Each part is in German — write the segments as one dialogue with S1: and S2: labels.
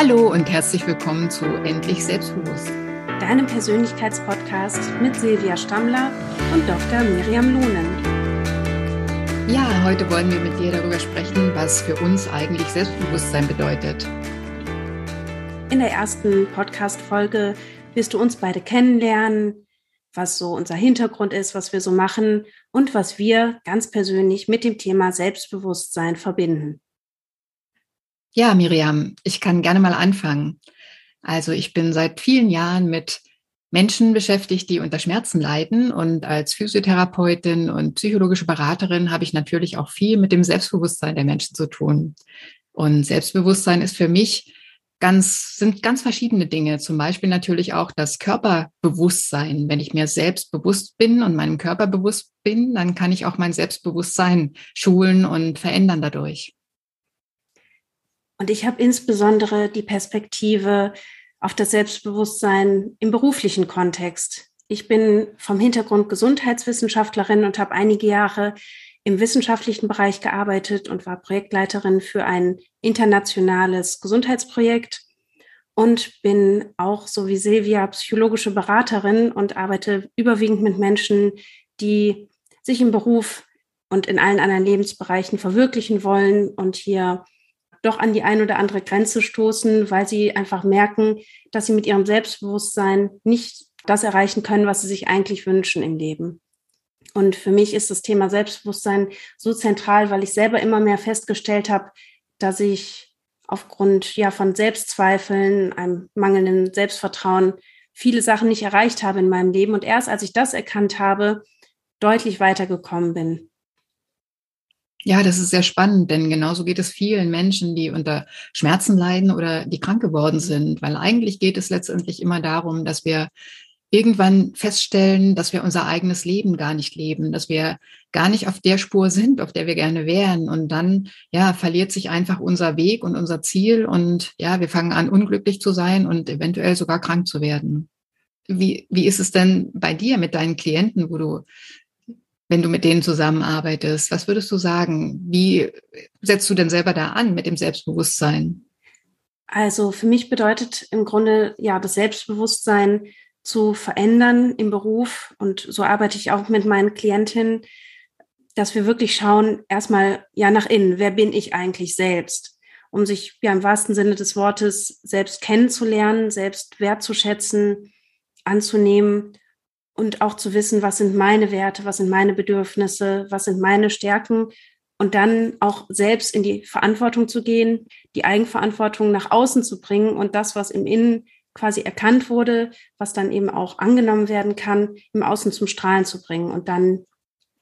S1: Hallo und herzlich willkommen zu Endlich Selbstbewusst.
S2: Deinem Persönlichkeitspodcast mit Silvia Stammler und Dr. Miriam Lohnen.
S1: Ja, heute wollen wir mit dir darüber sprechen, was für uns eigentlich Selbstbewusstsein bedeutet.
S2: In der ersten Podcast-Folge wirst du uns beide kennenlernen, was so unser Hintergrund ist, was wir so machen und was wir ganz persönlich mit dem Thema Selbstbewusstsein verbinden.
S1: Ja, Miriam, ich kann gerne mal anfangen. Also ich bin seit vielen Jahren mit Menschen beschäftigt, die unter Schmerzen leiden. Und als Physiotherapeutin und psychologische Beraterin habe ich natürlich auch viel mit dem Selbstbewusstsein der Menschen zu tun. Und Selbstbewusstsein ist für mich ganz, sind ganz verschiedene Dinge. Zum Beispiel natürlich auch das Körperbewusstsein. Wenn ich mir selbst bewusst bin und meinem Körper bewusst bin, dann kann ich auch mein Selbstbewusstsein schulen und verändern dadurch.
S2: Und ich habe insbesondere die Perspektive auf das Selbstbewusstsein im beruflichen Kontext. Ich bin vom Hintergrund Gesundheitswissenschaftlerin und habe einige Jahre im wissenschaftlichen Bereich gearbeitet und war Projektleiterin für ein internationales Gesundheitsprojekt und bin auch, so wie Silvia, psychologische Beraterin und arbeite überwiegend mit Menschen, die sich im Beruf und in allen anderen Lebensbereichen verwirklichen wollen und hier doch an die ein oder andere Grenze stoßen, weil sie einfach merken, dass sie mit ihrem Selbstbewusstsein nicht das erreichen können, was sie sich eigentlich wünschen im Leben. Und für mich ist das Thema Selbstbewusstsein so zentral, weil ich selber immer mehr festgestellt habe, dass ich aufgrund ja von Selbstzweifeln, einem mangelnden Selbstvertrauen viele Sachen nicht erreicht habe in meinem Leben und erst als ich das erkannt habe, deutlich weitergekommen bin.
S1: Ja, das ist sehr spannend, denn genauso geht es vielen Menschen, die unter Schmerzen leiden oder die krank geworden sind, weil eigentlich geht es letztendlich immer darum, dass wir irgendwann feststellen, dass wir unser eigenes Leben gar nicht leben, dass wir gar nicht auf der Spur sind, auf der wir gerne wären. Und dann, ja, verliert sich einfach unser Weg und unser Ziel und ja, wir fangen an, unglücklich zu sein und eventuell sogar krank zu werden. Wie, wie ist es denn bei dir mit deinen Klienten, wo du wenn du mit denen zusammenarbeitest? Was würdest du sagen? Wie setzt du denn selber da an mit dem Selbstbewusstsein?
S2: Also für mich bedeutet im Grunde ja das Selbstbewusstsein zu verändern im Beruf und so arbeite ich auch mit meinen Klientinnen, dass wir wirklich schauen erstmal ja nach innen, wer bin ich eigentlich selbst, um sich ja im wahrsten Sinne des Wortes selbst kennenzulernen, selbst wertzuschätzen, anzunehmen und auch zu wissen, was sind meine Werte, was sind meine Bedürfnisse, was sind meine Stärken und dann auch selbst in die Verantwortung zu gehen, die Eigenverantwortung nach außen zu bringen und das, was im Innen quasi erkannt wurde, was dann eben auch angenommen werden kann, im Außen zum Strahlen zu bringen und dann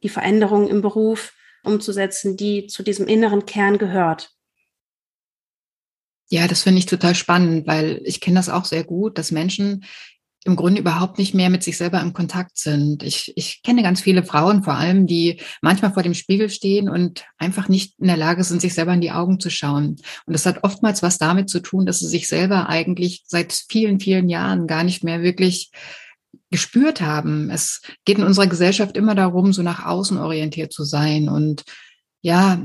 S2: die Veränderung im Beruf umzusetzen, die zu diesem inneren Kern gehört.
S1: Ja, das finde ich total spannend, weil ich kenne das auch sehr gut, dass Menschen im Grunde überhaupt nicht mehr mit sich selber im Kontakt sind. Ich, ich kenne ganz viele Frauen vor allem, die manchmal vor dem Spiegel stehen und einfach nicht in der Lage sind, sich selber in die Augen zu schauen. Und das hat oftmals was damit zu tun, dass sie sich selber eigentlich seit vielen, vielen Jahren gar nicht mehr wirklich gespürt haben. Es geht in unserer Gesellschaft immer darum, so nach außen orientiert zu sein und ja,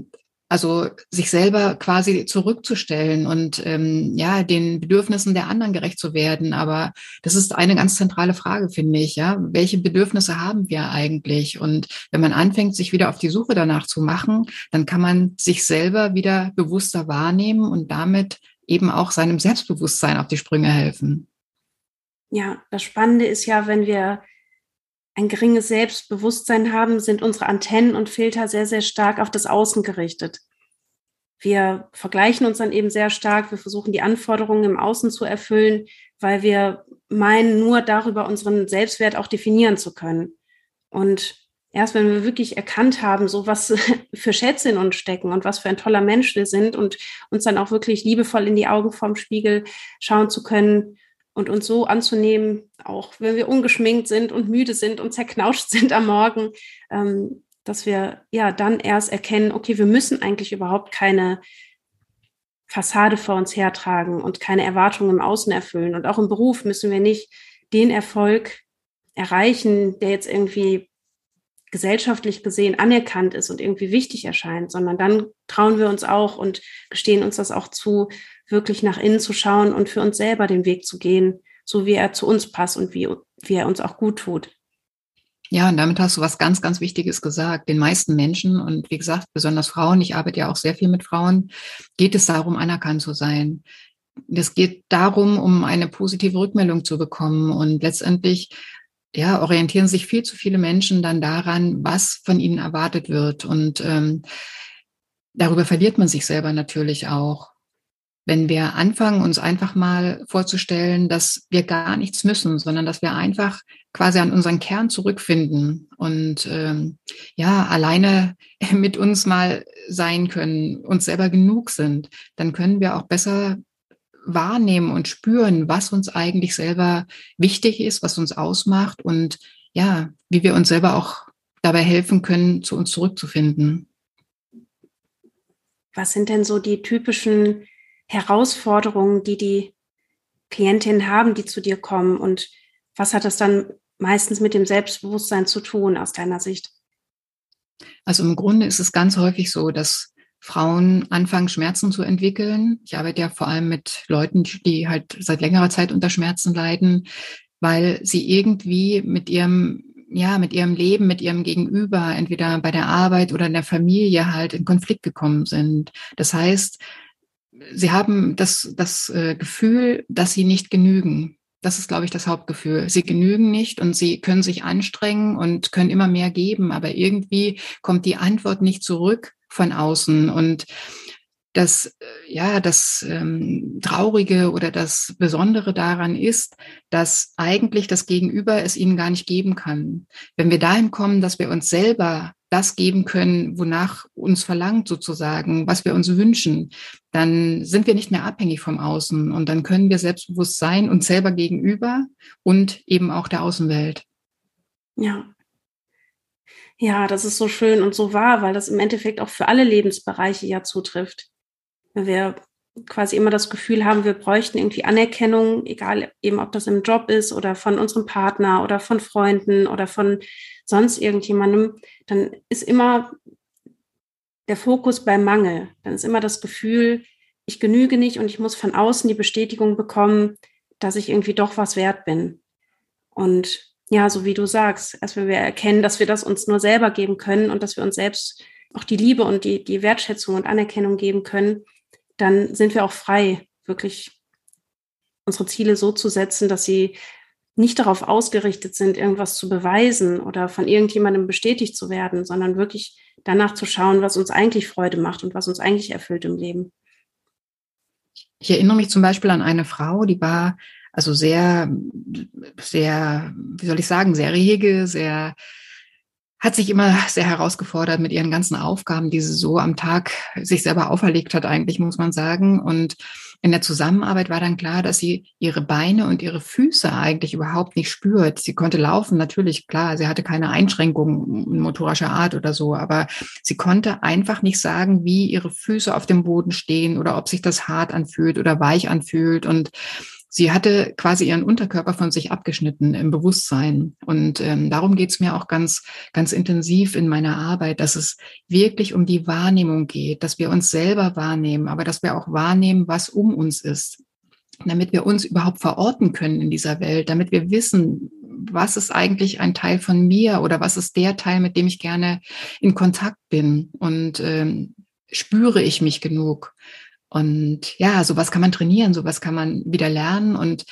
S1: also sich selber quasi zurückzustellen und ähm, ja den Bedürfnissen der anderen gerecht zu werden. Aber das ist eine ganz zentrale Frage, finde ich. Ja, welche Bedürfnisse haben wir eigentlich? Und wenn man anfängt, sich wieder auf die Suche danach zu machen, dann kann man sich selber wieder bewusster wahrnehmen und damit eben auch seinem Selbstbewusstsein auf die Sprünge helfen.
S2: Ja, das Spannende ist ja, wenn wir ein geringes Selbstbewusstsein haben, sind unsere Antennen und Filter sehr, sehr stark auf das Außen gerichtet. Wir vergleichen uns dann eben sehr stark. Wir versuchen die Anforderungen im Außen zu erfüllen, weil wir meinen, nur darüber unseren Selbstwert auch definieren zu können. Und erst wenn wir wirklich erkannt haben, so was für Schätze in uns stecken und was für ein toller Mensch wir sind und uns dann auch wirklich liebevoll in die Augen vorm Spiegel schauen zu können, und uns so anzunehmen, auch wenn wir ungeschminkt sind und müde sind und zerknauscht sind am Morgen, ähm, dass wir ja dann erst erkennen, okay, wir müssen eigentlich überhaupt keine Fassade vor uns hertragen und keine Erwartungen im Außen erfüllen. Und auch im Beruf müssen wir nicht den Erfolg erreichen, der jetzt irgendwie gesellschaftlich gesehen anerkannt ist und irgendwie wichtig erscheint, sondern dann trauen wir uns auch und gestehen uns das auch zu, wirklich nach innen zu schauen und für uns selber den Weg zu gehen, so wie er zu uns passt und wie, wie er uns auch gut tut.
S1: Ja, und damit hast du was ganz, ganz Wichtiges gesagt. Den meisten Menschen und wie gesagt, besonders Frauen, ich arbeite ja auch sehr viel mit Frauen, geht es darum, anerkannt zu sein. Es geht darum, um eine positive Rückmeldung zu bekommen. Und letztendlich ja, orientieren sich viel zu viele Menschen dann daran, was von ihnen erwartet wird. Und ähm, darüber verliert man sich selber natürlich auch. Wenn wir anfangen, uns einfach mal vorzustellen, dass wir gar nichts müssen, sondern dass wir einfach quasi an unseren Kern zurückfinden und ähm, ja, alleine mit uns mal sein können, uns selber genug sind, dann können wir auch besser wahrnehmen und spüren, was uns eigentlich selber wichtig ist, was uns ausmacht und ja, wie wir uns selber auch dabei helfen können, zu uns zurückzufinden.
S2: Was sind denn so die typischen Herausforderungen, die die Klientinnen haben, die zu dir kommen? Und was hat das dann meistens mit dem Selbstbewusstsein zu tun aus deiner Sicht?
S1: Also im Grunde ist es ganz häufig so, dass Frauen anfangen, Schmerzen zu entwickeln. Ich arbeite ja vor allem mit Leuten, die halt seit längerer Zeit unter Schmerzen leiden, weil sie irgendwie mit ihrem ja, mit ihrem Leben, mit ihrem Gegenüber, entweder bei der Arbeit oder in der Familie halt in Konflikt gekommen sind. Das heißt, sie haben das, das äh, Gefühl, dass sie nicht genügen. Das ist, glaube ich, das Hauptgefühl. Sie genügen nicht und sie können sich anstrengen und können immer mehr geben, aber irgendwie kommt die Antwort nicht zurück von außen. Und das, äh, ja, das ähm, Traurige oder das Besondere daran ist, dass eigentlich das Gegenüber es ihnen gar nicht geben kann. Wenn wir dahin kommen, dass wir uns selber das geben können, wonach uns verlangt sozusagen, was wir uns wünschen, dann sind wir nicht mehr abhängig vom Außen und dann können wir selbstbewusst sein uns selber gegenüber und eben auch der Außenwelt.
S2: Ja, ja, das ist so schön und so wahr, weil das im Endeffekt auch für alle Lebensbereiche ja zutrifft. Wir quasi immer das Gefühl haben, wir bräuchten irgendwie Anerkennung, egal eben ob das im Job ist oder von unserem Partner oder von Freunden oder von sonst irgendjemandem, dann ist immer der Fokus beim Mangel. Dann ist immer das Gefühl, ich genüge nicht und ich muss von außen die Bestätigung bekommen, dass ich irgendwie doch was wert bin. Und ja, so wie du sagst, erst wenn wir erkennen, dass wir das uns nur selber geben können und dass wir uns selbst auch die Liebe und die, die Wertschätzung und Anerkennung geben können, dann sind wir auch frei, wirklich unsere Ziele so zu setzen, dass sie nicht darauf ausgerichtet sind, irgendwas zu beweisen oder von irgendjemandem bestätigt zu werden, sondern wirklich danach zu schauen, was uns eigentlich Freude macht und was uns eigentlich erfüllt im Leben.
S1: Ich erinnere mich zum Beispiel an eine Frau, die war also sehr, sehr, wie soll ich sagen, sehr rege, sehr, hat sich immer sehr herausgefordert mit ihren ganzen Aufgaben, die sie so am Tag sich selber auferlegt hat, eigentlich, muss man sagen. Und in der Zusammenarbeit war dann klar, dass sie ihre Beine und ihre Füße eigentlich überhaupt nicht spürt. Sie konnte laufen, natürlich, klar, sie hatte keine Einschränkungen motorischer Art oder so, aber sie konnte einfach nicht sagen, wie ihre Füße auf dem Boden stehen oder ob sich das hart anfühlt oder weich anfühlt. Und sie hatte quasi ihren Unterkörper von sich abgeschnitten im Bewusstsein. Und ähm, darum geht's mir auch ganz, ganz intensiv in meiner Arbeit, dass es wirklich um die Wahrnehmung geht, dass wir uns selber wahrnehmen, aber dass wir auch wahrnehmen, was um uns ist damit wir uns überhaupt verorten können in dieser Welt, damit wir wissen, was ist eigentlich ein Teil von mir oder was ist der Teil, mit dem ich gerne in Kontakt bin und ähm, spüre ich mich genug. Und ja, sowas kann man trainieren, sowas kann man wieder lernen und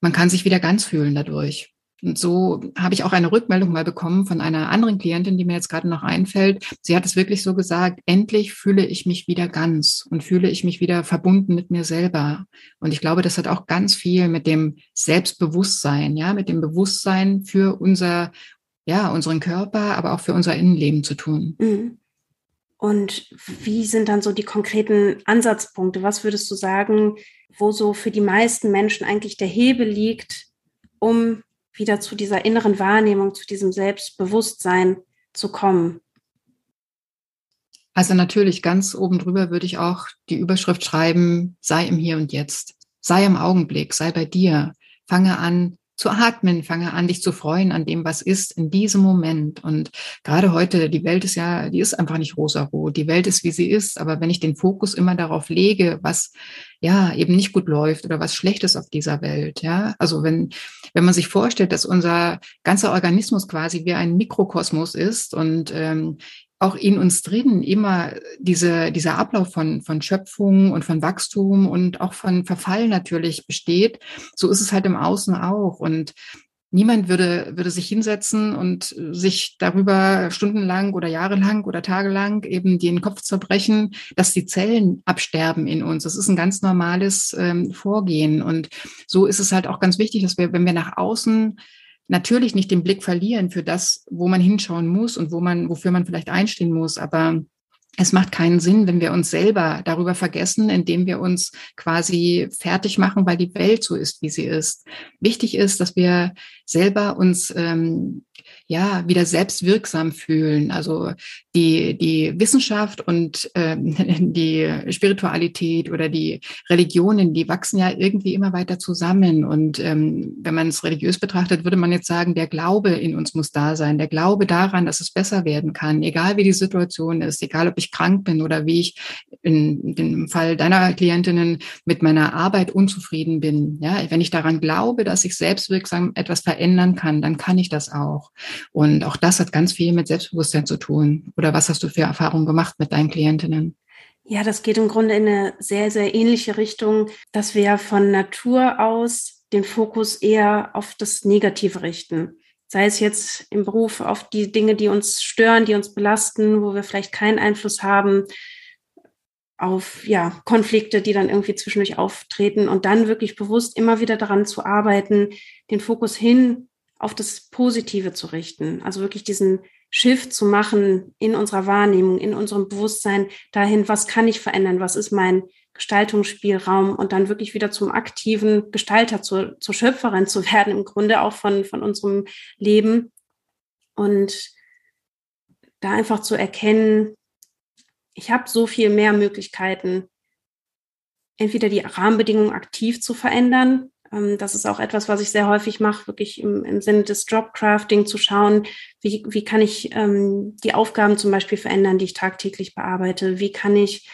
S1: man kann sich wieder ganz fühlen dadurch. Und so habe ich auch eine Rückmeldung mal bekommen von einer anderen Klientin, die mir jetzt gerade noch einfällt. Sie hat es wirklich so gesagt, endlich fühle ich mich wieder ganz und fühle ich mich wieder verbunden mit mir selber. Und ich glaube, das hat auch ganz viel mit dem Selbstbewusstsein, ja, mit dem Bewusstsein für unser, ja, unseren Körper, aber auch für unser Innenleben zu tun. Mhm.
S2: Und wie sind dann so die konkreten Ansatzpunkte? Was würdest du sagen, wo so für die meisten Menschen eigentlich der Hebel liegt, um wieder zu dieser inneren Wahrnehmung, zu diesem Selbstbewusstsein zu kommen?
S1: Also natürlich ganz oben drüber würde ich auch die Überschrift schreiben, sei im Hier und Jetzt, sei im Augenblick, sei bei dir, fange an, zu atmen, fange an, dich zu freuen an dem, was ist in diesem Moment. Und gerade heute, die Welt ist ja, die ist einfach nicht rosarot. Die Welt ist, wie sie ist. Aber wenn ich den Fokus immer darauf lege, was ja eben nicht gut läuft oder was schlecht ist auf dieser Welt, ja, also wenn, wenn man sich vorstellt, dass unser ganzer Organismus quasi wie ein Mikrokosmos ist und ähm, auch in uns drin immer diese, dieser Ablauf von, von Schöpfung und von Wachstum und auch von Verfall natürlich besteht. So ist es halt im Außen auch. Und niemand würde, würde sich hinsetzen und sich darüber stundenlang oder jahrelang oder tagelang eben den Kopf zerbrechen, dass die Zellen absterben in uns. Das ist ein ganz normales ähm, Vorgehen. Und so ist es halt auch ganz wichtig, dass wir, wenn wir nach außen natürlich nicht den Blick verlieren für das, wo man hinschauen muss und wo man, wofür man vielleicht einstehen muss. Aber es macht keinen Sinn, wenn wir uns selber darüber vergessen, indem wir uns quasi fertig machen, weil die Welt so ist, wie sie ist. Wichtig ist, dass wir selber uns ähm, ja wieder selbstwirksam fühlen. Also die, die Wissenschaft und ähm, die Spiritualität oder die Religionen, die wachsen ja irgendwie immer weiter zusammen. Und ähm, wenn man es religiös betrachtet, würde man jetzt sagen, der Glaube in uns muss da sein, der Glaube daran, dass es besser werden kann, egal wie die Situation ist, egal ob ich krank bin oder wie ich in dem Fall deiner Klientinnen mit meiner Arbeit unzufrieden bin. Ja, wenn ich daran glaube, dass ich selbstwirksam etwas verändern kann, dann kann ich das auch. Und auch das hat ganz viel mit Selbstbewusstsein zu tun. Oder was hast du für Erfahrungen gemacht mit deinen Klientinnen?
S2: Ja, das geht im Grunde in eine sehr, sehr ähnliche Richtung, dass wir von Natur aus den Fokus eher auf das Negative richten. Sei es jetzt im Beruf auf die Dinge, die uns stören, die uns belasten, wo wir vielleicht keinen Einfluss haben, auf ja, Konflikte, die dann irgendwie zwischendurch auftreten und dann wirklich bewusst immer wieder daran zu arbeiten, den Fokus hin auf das Positive zu richten. Also wirklich diesen Shift zu machen in unserer Wahrnehmung, in unserem Bewusstsein dahin, was kann ich verändern, was ist mein Gestaltungsspielraum und dann wirklich wieder zum aktiven Gestalter, zur, zur Schöpferin zu werden, im Grunde auch von, von unserem Leben. Und da einfach zu erkennen, ich habe so viel mehr Möglichkeiten, entweder die Rahmenbedingungen aktiv zu verändern, das ist auch etwas, was ich sehr häufig mache, wirklich im, im Sinne des Jobcrafting zu schauen, wie, wie kann ich ähm, die Aufgaben zum Beispiel verändern, die ich tagtäglich bearbeite? Wie kann ich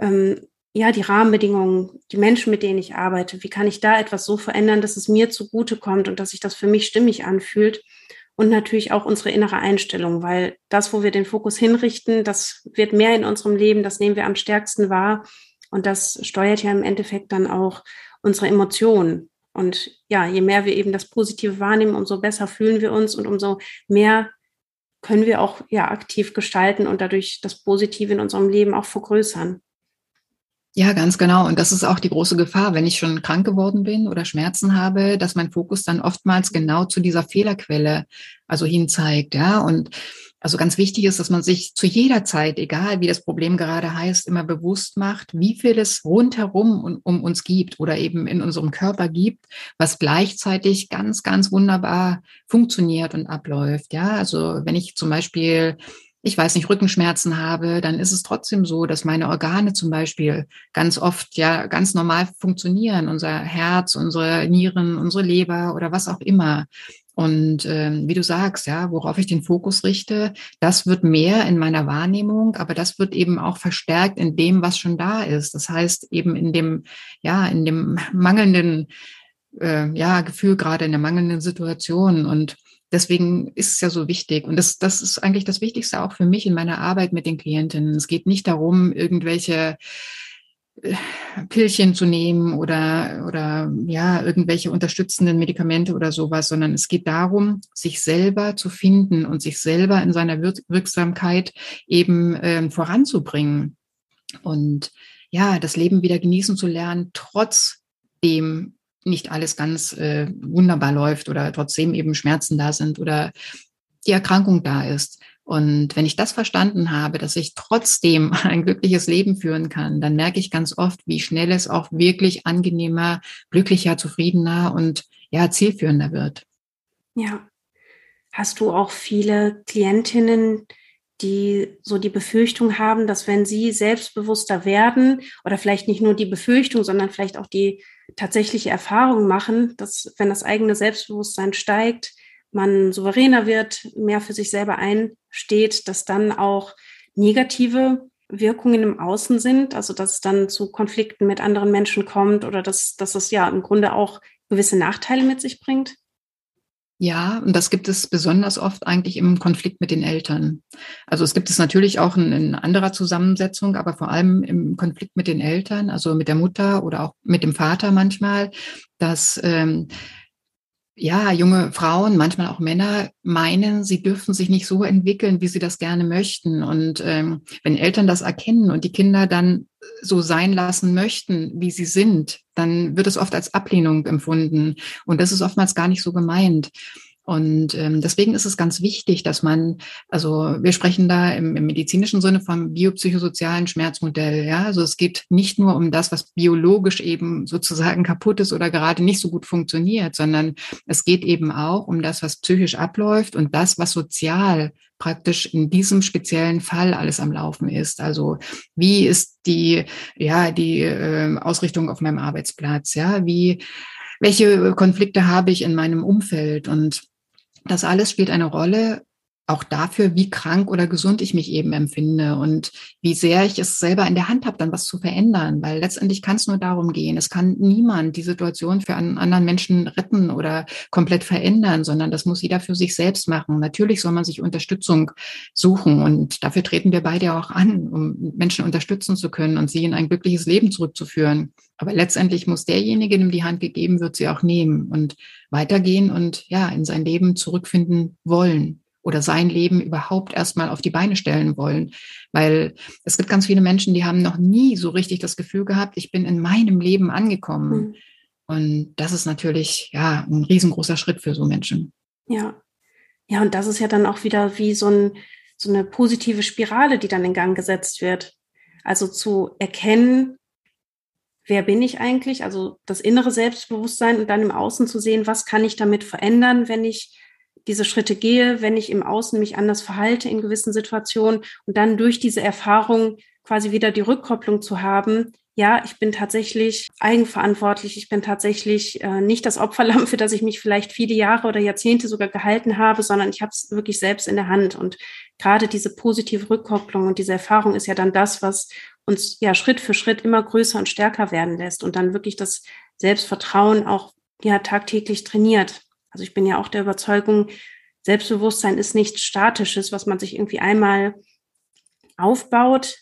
S2: ähm, ja die Rahmenbedingungen, die Menschen, mit denen ich arbeite, wie kann ich da etwas so verändern, dass es mir zugutekommt und dass sich das für mich stimmig anfühlt? Und natürlich auch unsere innere Einstellung, weil das, wo wir den Fokus hinrichten, das wird mehr in unserem Leben, das nehmen wir am stärksten wahr. Und das steuert ja im Endeffekt dann auch unsere Emotionen. Und ja, je mehr wir eben das Positive wahrnehmen, umso besser fühlen wir uns und umso mehr können wir auch ja aktiv gestalten und dadurch das Positive in unserem Leben auch vergrößern.
S1: Ja, ganz genau. Und das ist auch die große Gefahr, wenn ich schon krank geworden bin oder Schmerzen habe, dass mein Fokus dann oftmals genau zu dieser Fehlerquelle also hinzeigt, ja. Und also ganz wichtig ist, dass man sich zu jeder Zeit, egal wie das Problem gerade heißt, immer bewusst macht, wie viel es rundherum um, uns gibt oder eben in unserem Körper gibt, was gleichzeitig ganz, ganz wunderbar funktioniert und abläuft. Ja, also wenn ich zum Beispiel ich weiß nicht, Rückenschmerzen habe, dann ist es trotzdem so, dass meine Organe zum Beispiel ganz oft ja ganz normal funktionieren. Unser Herz, unsere Nieren, unsere Leber oder was auch immer. Und ähm, wie du sagst, ja, worauf ich den Fokus richte, das wird mehr in meiner Wahrnehmung, aber das wird eben auch verstärkt in dem, was schon da ist. Das heißt eben in dem, ja, in dem mangelnden, äh, ja, Gefühl gerade in der mangelnden Situation. Und deswegen ist es ja so wichtig. Und das, das ist eigentlich das Wichtigste auch für mich in meiner Arbeit mit den Klientinnen. Es geht nicht darum, irgendwelche Pillchen zu nehmen oder, oder ja, irgendwelche unterstützenden Medikamente oder sowas, sondern es geht darum, sich selber zu finden und sich selber in seiner Wirksamkeit eben äh, voranzubringen. Und ja, das Leben wieder genießen zu lernen, trotzdem nicht alles ganz äh, wunderbar läuft oder trotzdem eben Schmerzen da sind oder die Erkrankung da ist. Und wenn ich das verstanden habe, dass ich trotzdem ein glückliches Leben führen kann, dann merke ich ganz oft, wie schnell es auch wirklich angenehmer, glücklicher, zufriedener und ja, zielführender wird.
S2: Ja. Hast du auch viele Klientinnen, die so die Befürchtung haben, dass wenn sie selbstbewusster werden oder vielleicht nicht nur die Befürchtung, sondern vielleicht auch die tatsächliche Erfahrung machen, dass wenn das eigene Selbstbewusstsein steigt, man souveräner wird, mehr für sich selber einsteht, dass dann auch negative Wirkungen im Außen sind, also dass es dann zu Konflikten mit anderen Menschen kommt oder dass, dass es ja im Grunde auch gewisse Nachteile mit sich bringt?
S1: Ja, und das gibt es besonders oft eigentlich im Konflikt mit den Eltern. Also es gibt es natürlich auch in, in, anderer Zusammensetzung, aber vor allem im Konflikt mit den Eltern, also mit der Mutter oder auch mit dem Vater manchmal, dass ähm, ja, junge Frauen, manchmal auch Männer meinen, sie dürfen sich nicht so entwickeln, wie sie das gerne möchten. Und ähm, wenn Eltern das erkennen und die Kinder dann so sein lassen möchten, wie sie sind, dann wird es oft als Ablehnung empfunden. Und das ist oftmals gar nicht so gemeint. Und ähm, deswegen ist es ganz wichtig, dass man, also wir sprechen da im, im medizinischen Sinne vom biopsychosozialen Schmerzmodell. Ja, also es geht nicht nur um das, was biologisch eben sozusagen kaputt ist oder gerade nicht so gut funktioniert, sondern es geht eben auch um das, was psychisch abläuft und das, was sozial praktisch in diesem speziellen Fall alles am Laufen ist. Also wie ist die, ja, die äh, Ausrichtung auf meinem Arbeitsplatz? Ja, wie welche Konflikte habe ich in meinem Umfeld und das alles spielt eine Rolle, auch dafür, wie krank oder gesund ich mich eben empfinde und wie sehr ich es selber in der Hand habe, dann was zu verändern. Weil letztendlich kann es nur darum gehen. Es kann niemand die Situation für einen anderen Menschen retten oder komplett verändern, sondern das muss jeder für sich selbst machen. Natürlich soll man sich Unterstützung suchen und dafür treten wir beide auch an, um Menschen unterstützen zu können und sie in ein glückliches Leben zurückzuführen. Aber letztendlich muss derjenige, dem die Hand gegeben wird, sie auch nehmen und weitergehen und ja, in sein Leben zurückfinden wollen oder sein Leben überhaupt erstmal auf die Beine stellen wollen. Weil es gibt ganz viele Menschen, die haben noch nie so richtig das Gefühl gehabt, ich bin in meinem Leben angekommen. Mhm. Und das ist natürlich ja ein riesengroßer Schritt für so Menschen.
S2: Ja. Ja, und das ist ja dann auch wieder wie so, ein, so eine positive Spirale, die dann in Gang gesetzt wird. Also zu erkennen, wer bin ich eigentlich, also das innere Selbstbewusstsein und dann im Außen zu sehen, was kann ich damit verändern, wenn ich diese Schritte gehe, wenn ich im Außen mich anders verhalte in gewissen Situationen und dann durch diese Erfahrung quasi wieder die Rückkopplung zu haben, ja, ich bin tatsächlich eigenverantwortlich, ich bin tatsächlich äh, nicht das Opferlamm, für das ich mich vielleicht viele Jahre oder Jahrzehnte sogar gehalten habe, sondern ich habe es wirklich selbst in der Hand. Und gerade diese positive Rückkopplung und diese Erfahrung ist ja dann das, was uns ja Schritt für Schritt immer größer und stärker werden lässt und dann wirklich das Selbstvertrauen auch ja tagtäglich trainiert. Also ich bin ja auch der Überzeugung, Selbstbewusstsein ist nichts Statisches, was man sich irgendwie einmal aufbaut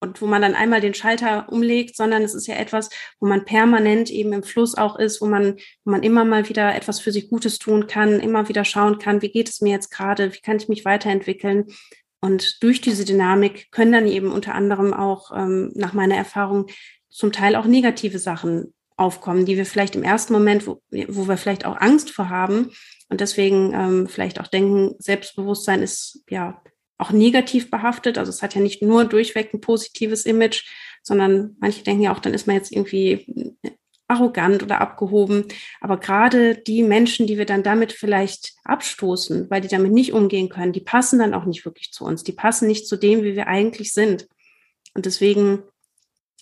S2: und wo man dann einmal den Schalter umlegt, sondern es ist ja etwas, wo man permanent eben im Fluss auch ist, wo man, wo man immer mal wieder etwas für sich Gutes tun kann, immer wieder schauen kann, wie geht es mir jetzt gerade, wie kann ich mich weiterentwickeln. Und durch diese Dynamik können dann eben unter anderem auch ähm, nach meiner Erfahrung zum Teil auch negative Sachen aufkommen, die wir vielleicht im ersten Moment, wo, wo wir vielleicht auch Angst vor haben und deswegen ähm, vielleicht auch denken, Selbstbewusstsein ist ja auch negativ behaftet. Also es hat ja nicht nur durchweg ein positives Image, sondern manche denken ja auch, dann ist man jetzt irgendwie arrogant oder abgehoben. Aber gerade die Menschen, die wir dann damit vielleicht abstoßen, weil die damit nicht umgehen können, die passen dann auch nicht wirklich zu uns. Die passen nicht zu dem, wie wir eigentlich sind. Und deswegen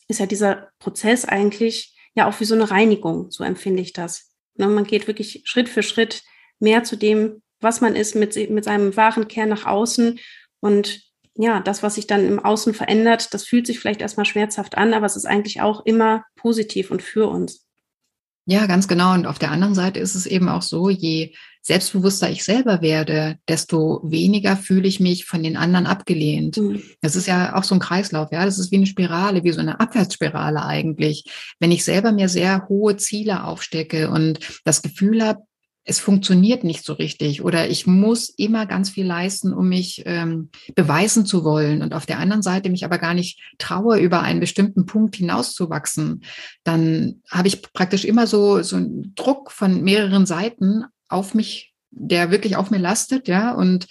S2: ist ja dieser Prozess eigentlich ja auch wie so eine Reinigung, so empfinde ich das. Ne, man geht wirklich Schritt für Schritt mehr zu dem, was man ist, mit, mit seinem wahren Kern nach außen. Und ja, das, was sich dann im Außen verändert, das fühlt sich vielleicht erstmal schmerzhaft an, aber es ist eigentlich auch immer positiv und für uns.
S1: Ja, ganz genau. Und auf der anderen Seite ist es eben auch so, je selbstbewusster ich selber werde, desto weniger fühle ich mich von den anderen abgelehnt. Mhm. Das ist ja auch so ein Kreislauf, ja. Das ist wie eine Spirale, wie so eine Abwärtsspirale eigentlich. Wenn ich selber mir sehr hohe Ziele aufstecke und das Gefühl habe, es funktioniert nicht so richtig oder ich muss immer ganz viel leisten, um mich ähm, beweisen zu wollen und auf der anderen Seite mich aber gar nicht traue, über einen bestimmten Punkt hinauszuwachsen, dann habe ich praktisch immer so, so einen Druck von mehreren Seiten auf mich, der wirklich auf mir lastet, ja, und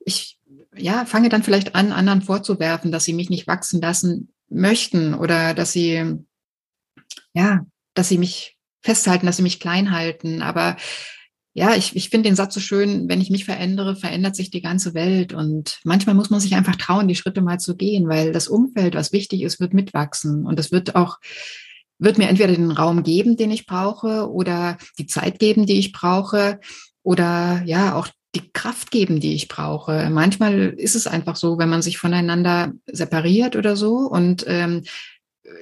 S1: ich, ja, fange dann vielleicht an, anderen vorzuwerfen, dass sie mich nicht wachsen lassen möchten oder dass sie, ja, dass sie mich festhalten, dass sie mich klein halten. Aber ja, ich, ich finde den Satz so schön, wenn ich mich verändere, verändert sich die ganze Welt. Und manchmal muss man sich einfach trauen, die Schritte mal zu gehen, weil das Umfeld, was wichtig ist, wird mitwachsen. Und es wird auch, wird mir entweder den Raum geben, den ich brauche, oder die Zeit geben, die ich brauche, oder ja, auch die Kraft geben, die ich brauche. Manchmal ist es einfach so, wenn man sich voneinander separiert oder so und ähm,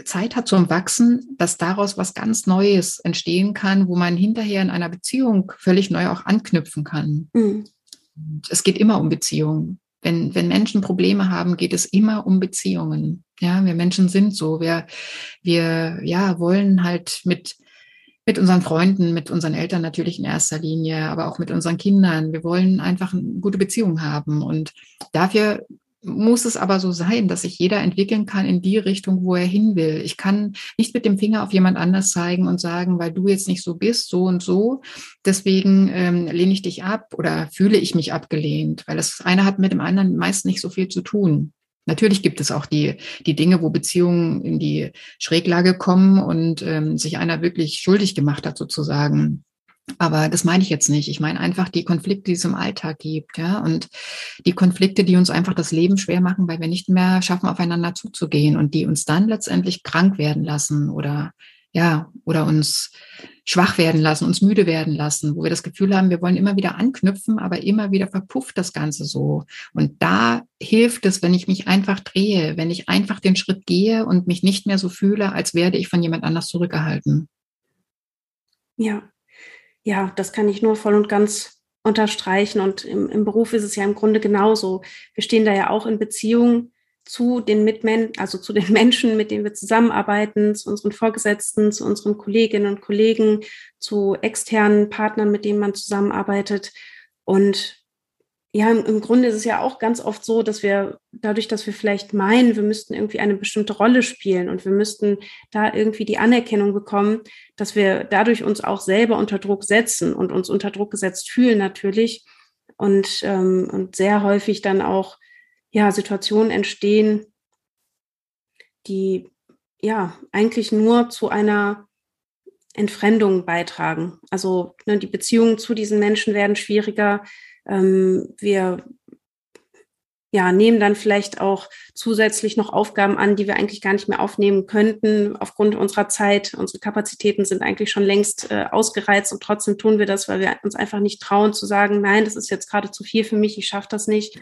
S1: Zeit hat zum Wachsen, dass daraus was ganz Neues entstehen kann, wo man hinterher in einer Beziehung völlig neu auch anknüpfen kann. Mhm. Es geht immer um Beziehungen. Wenn, wenn Menschen Probleme haben, geht es immer um Beziehungen. Ja, wir Menschen sind so. Wir, wir, ja, wollen halt mit, mit unseren Freunden, mit unseren Eltern natürlich in erster Linie, aber auch mit unseren Kindern. Wir wollen einfach eine gute Beziehung haben. Und dafür muss es aber so sein, dass sich jeder entwickeln kann in die Richtung, wo er hin will. Ich kann nicht mit dem Finger auf jemand anders zeigen und sagen, weil du jetzt nicht so bist, so und so, deswegen ähm, lehne ich dich ab oder fühle ich mich abgelehnt, weil das eine hat mit dem anderen meist nicht so viel zu tun. Natürlich gibt es auch die, die Dinge, wo Beziehungen in die Schräglage kommen und ähm, sich einer wirklich schuldig gemacht hat, sozusagen. Aber das meine ich jetzt nicht. Ich meine einfach die Konflikte, die es im Alltag gibt, ja, und die Konflikte, die uns einfach das Leben schwer machen, weil wir nicht mehr schaffen, aufeinander zuzugehen und die uns dann letztendlich krank werden lassen oder ja, oder uns schwach werden lassen, uns müde werden lassen, wo wir das Gefühl haben, wir wollen immer wieder anknüpfen, aber immer wieder verpufft das Ganze so. Und da hilft es, wenn ich mich einfach drehe, wenn ich einfach den Schritt gehe und mich nicht mehr so fühle, als werde ich von jemand anders zurückgehalten.
S2: Ja, ja, das kann ich nur voll und ganz unterstreichen. Und im, im Beruf ist es ja im Grunde genauso. Wir stehen da ja auch in Beziehung zu den Mitmenschen, also zu den Menschen, mit denen wir zusammenarbeiten, zu unseren Vorgesetzten, zu unseren Kolleginnen und Kollegen, zu externen Partnern, mit denen man zusammenarbeitet. Und ja, im, Grunde ist es ja auch ganz oft so, dass wir dadurch, dass wir vielleicht meinen, wir müssten irgendwie eine bestimmte Rolle spielen und wir müssten da irgendwie die Anerkennung bekommen, dass wir dadurch uns auch selber unter Druck setzen und uns unter Druck gesetzt fühlen natürlich und, ähm, und sehr häufig dann auch ja, Situationen entstehen, die ja eigentlich nur zu einer Entfremdung beitragen. Also ne, die Beziehungen zu diesen Menschen werden schwieriger ähm, wir ja, nehmen dann vielleicht auch zusätzlich noch Aufgaben an, die wir eigentlich gar nicht mehr aufnehmen könnten aufgrund unserer Zeit. Unsere Kapazitäten sind eigentlich schon längst äh, ausgereizt und trotzdem tun wir das, weil wir uns einfach nicht trauen zu sagen, nein, das ist jetzt gerade zu viel für mich, ich schaffe das nicht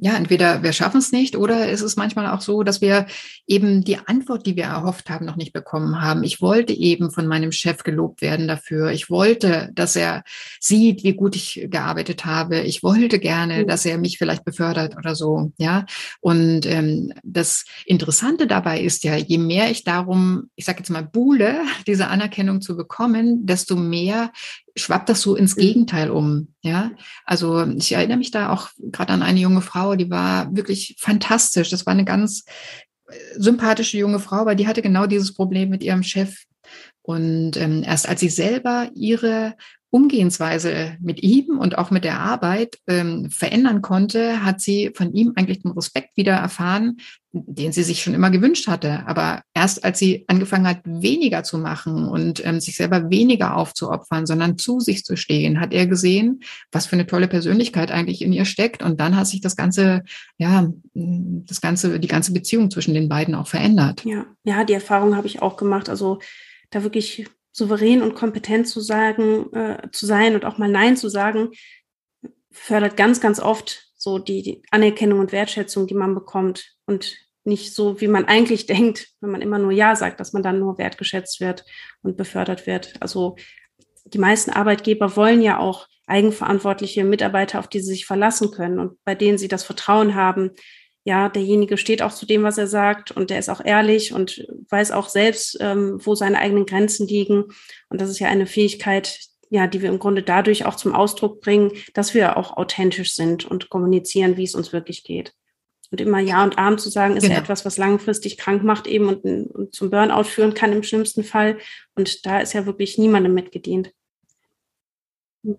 S1: ja, entweder wir schaffen es nicht oder es ist manchmal auch so, dass wir eben die Antwort, die wir erhofft haben, noch nicht bekommen haben. Ich wollte eben von meinem Chef gelobt werden dafür. Ich wollte, dass er sieht, wie gut ich gearbeitet habe. Ich wollte gerne, mhm. dass er mich vielleicht befördert oder so. Ja, und ähm, das Interessante dabei ist ja, je mehr ich darum, ich sage jetzt mal, buhle, diese Anerkennung zu bekommen, desto mehr schwappt das so ins. Gegenteil um. Ja, also ich erinnere mich da auch gerade an eine junge Frau, die war wirklich fantastisch. Das war eine ganz äh, sympathische junge Frau, aber die hatte genau dieses Problem mit ihrem Chef. Und ähm, erst als sie selber ihre Umgehensweise mit ihm und auch mit der Arbeit ähm, verändern konnte, hat sie von ihm eigentlich den Respekt wieder erfahren, den sie sich schon immer gewünscht hatte. Aber erst als sie angefangen hat, weniger zu machen und ähm, sich selber weniger aufzuopfern, sondern zu sich zu stehen, hat er gesehen, was für eine tolle Persönlichkeit eigentlich in ihr steckt. Und dann hat sich das ganze, ja, das ganze, die ganze Beziehung zwischen den beiden auch verändert.
S2: Ja, ja, die Erfahrung habe ich auch gemacht. Also da wirklich souverän und kompetent zu sagen, äh, zu sein und auch mal Nein zu sagen, fördert ganz, ganz oft so die, die Anerkennung und Wertschätzung, die man bekommt und nicht so, wie man eigentlich denkt, wenn man immer nur Ja sagt, dass man dann nur wertgeschätzt wird und befördert wird. Also die meisten Arbeitgeber wollen ja auch eigenverantwortliche Mitarbeiter, auf die sie sich verlassen können und bei denen sie das Vertrauen haben, ja, derjenige steht auch zu dem, was er sagt und der ist auch ehrlich und weiß auch selbst, ähm, wo seine eigenen Grenzen liegen. Und das ist ja eine Fähigkeit, ja, die wir im Grunde dadurch auch zum Ausdruck bringen, dass wir auch authentisch sind und kommunizieren, wie es uns wirklich geht. Und immer Ja und Arm zu sagen, ist genau. ja etwas, was langfristig krank macht eben und, und zum Burnout führen kann im schlimmsten Fall. Und da ist ja wirklich niemandem mitgedient.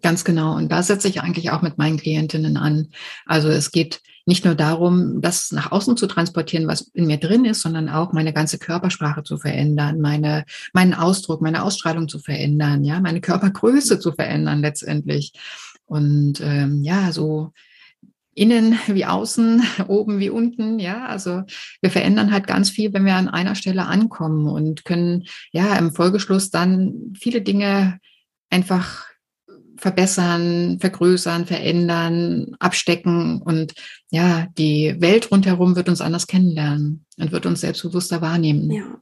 S1: Ganz genau. Und da setze ich eigentlich auch mit meinen Klientinnen an. Also es geht nicht nur darum, das nach außen zu transportieren, was in mir drin ist, sondern auch meine ganze Körpersprache zu verändern, meine, meinen Ausdruck, meine Ausstrahlung zu verändern, ja, meine Körpergröße zu verändern letztendlich. Und ähm, ja, so innen wie außen, oben wie unten, ja. Also wir verändern halt ganz viel, wenn wir an einer Stelle ankommen und können ja im Folgeschluss dann viele Dinge einfach verbessern, vergrößern, verändern, abstecken und ja, die Welt rundherum wird uns anders kennenlernen und wird uns selbstbewusster wahrnehmen.
S2: Ja.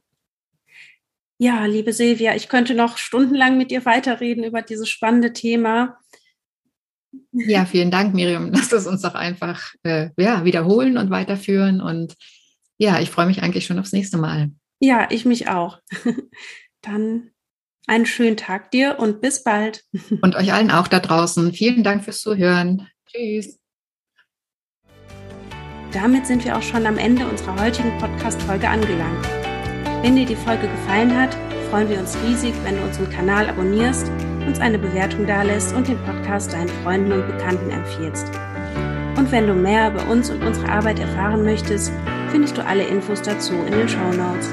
S2: Ja, liebe Silvia, ich könnte noch stundenlang mit dir weiterreden über dieses spannende Thema.
S1: Ja, vielen Dank, Miriam. Lass es uns doch einfach äh, ja, wiederholen und weiterführen. Und ja, ich freue mich eigentlich schon aufs nächste Mal.
S2: Ja, ich mich auch. Dann einen schönen Tag dir und bis bald.
S1: Und euch allen auch da draußen. Vielen Dank fürs Zuhören. Tschüss.
S2: Damit sind wir auch schon am Ende unserer heutigen Podcast-Folge angelangt. Wenn dir die Folge gefallen hat, freuen wir uns riesig, wenn du unseren Kanal abonnierst, uns eine Bewertung dalässt und den Podcast deinen Freunden und Bekannten empfiehlst. Und wenn du mehr über uns und unsere Arbeit erfahren möchtest, findest du alle Infos dazu in den Show Notes.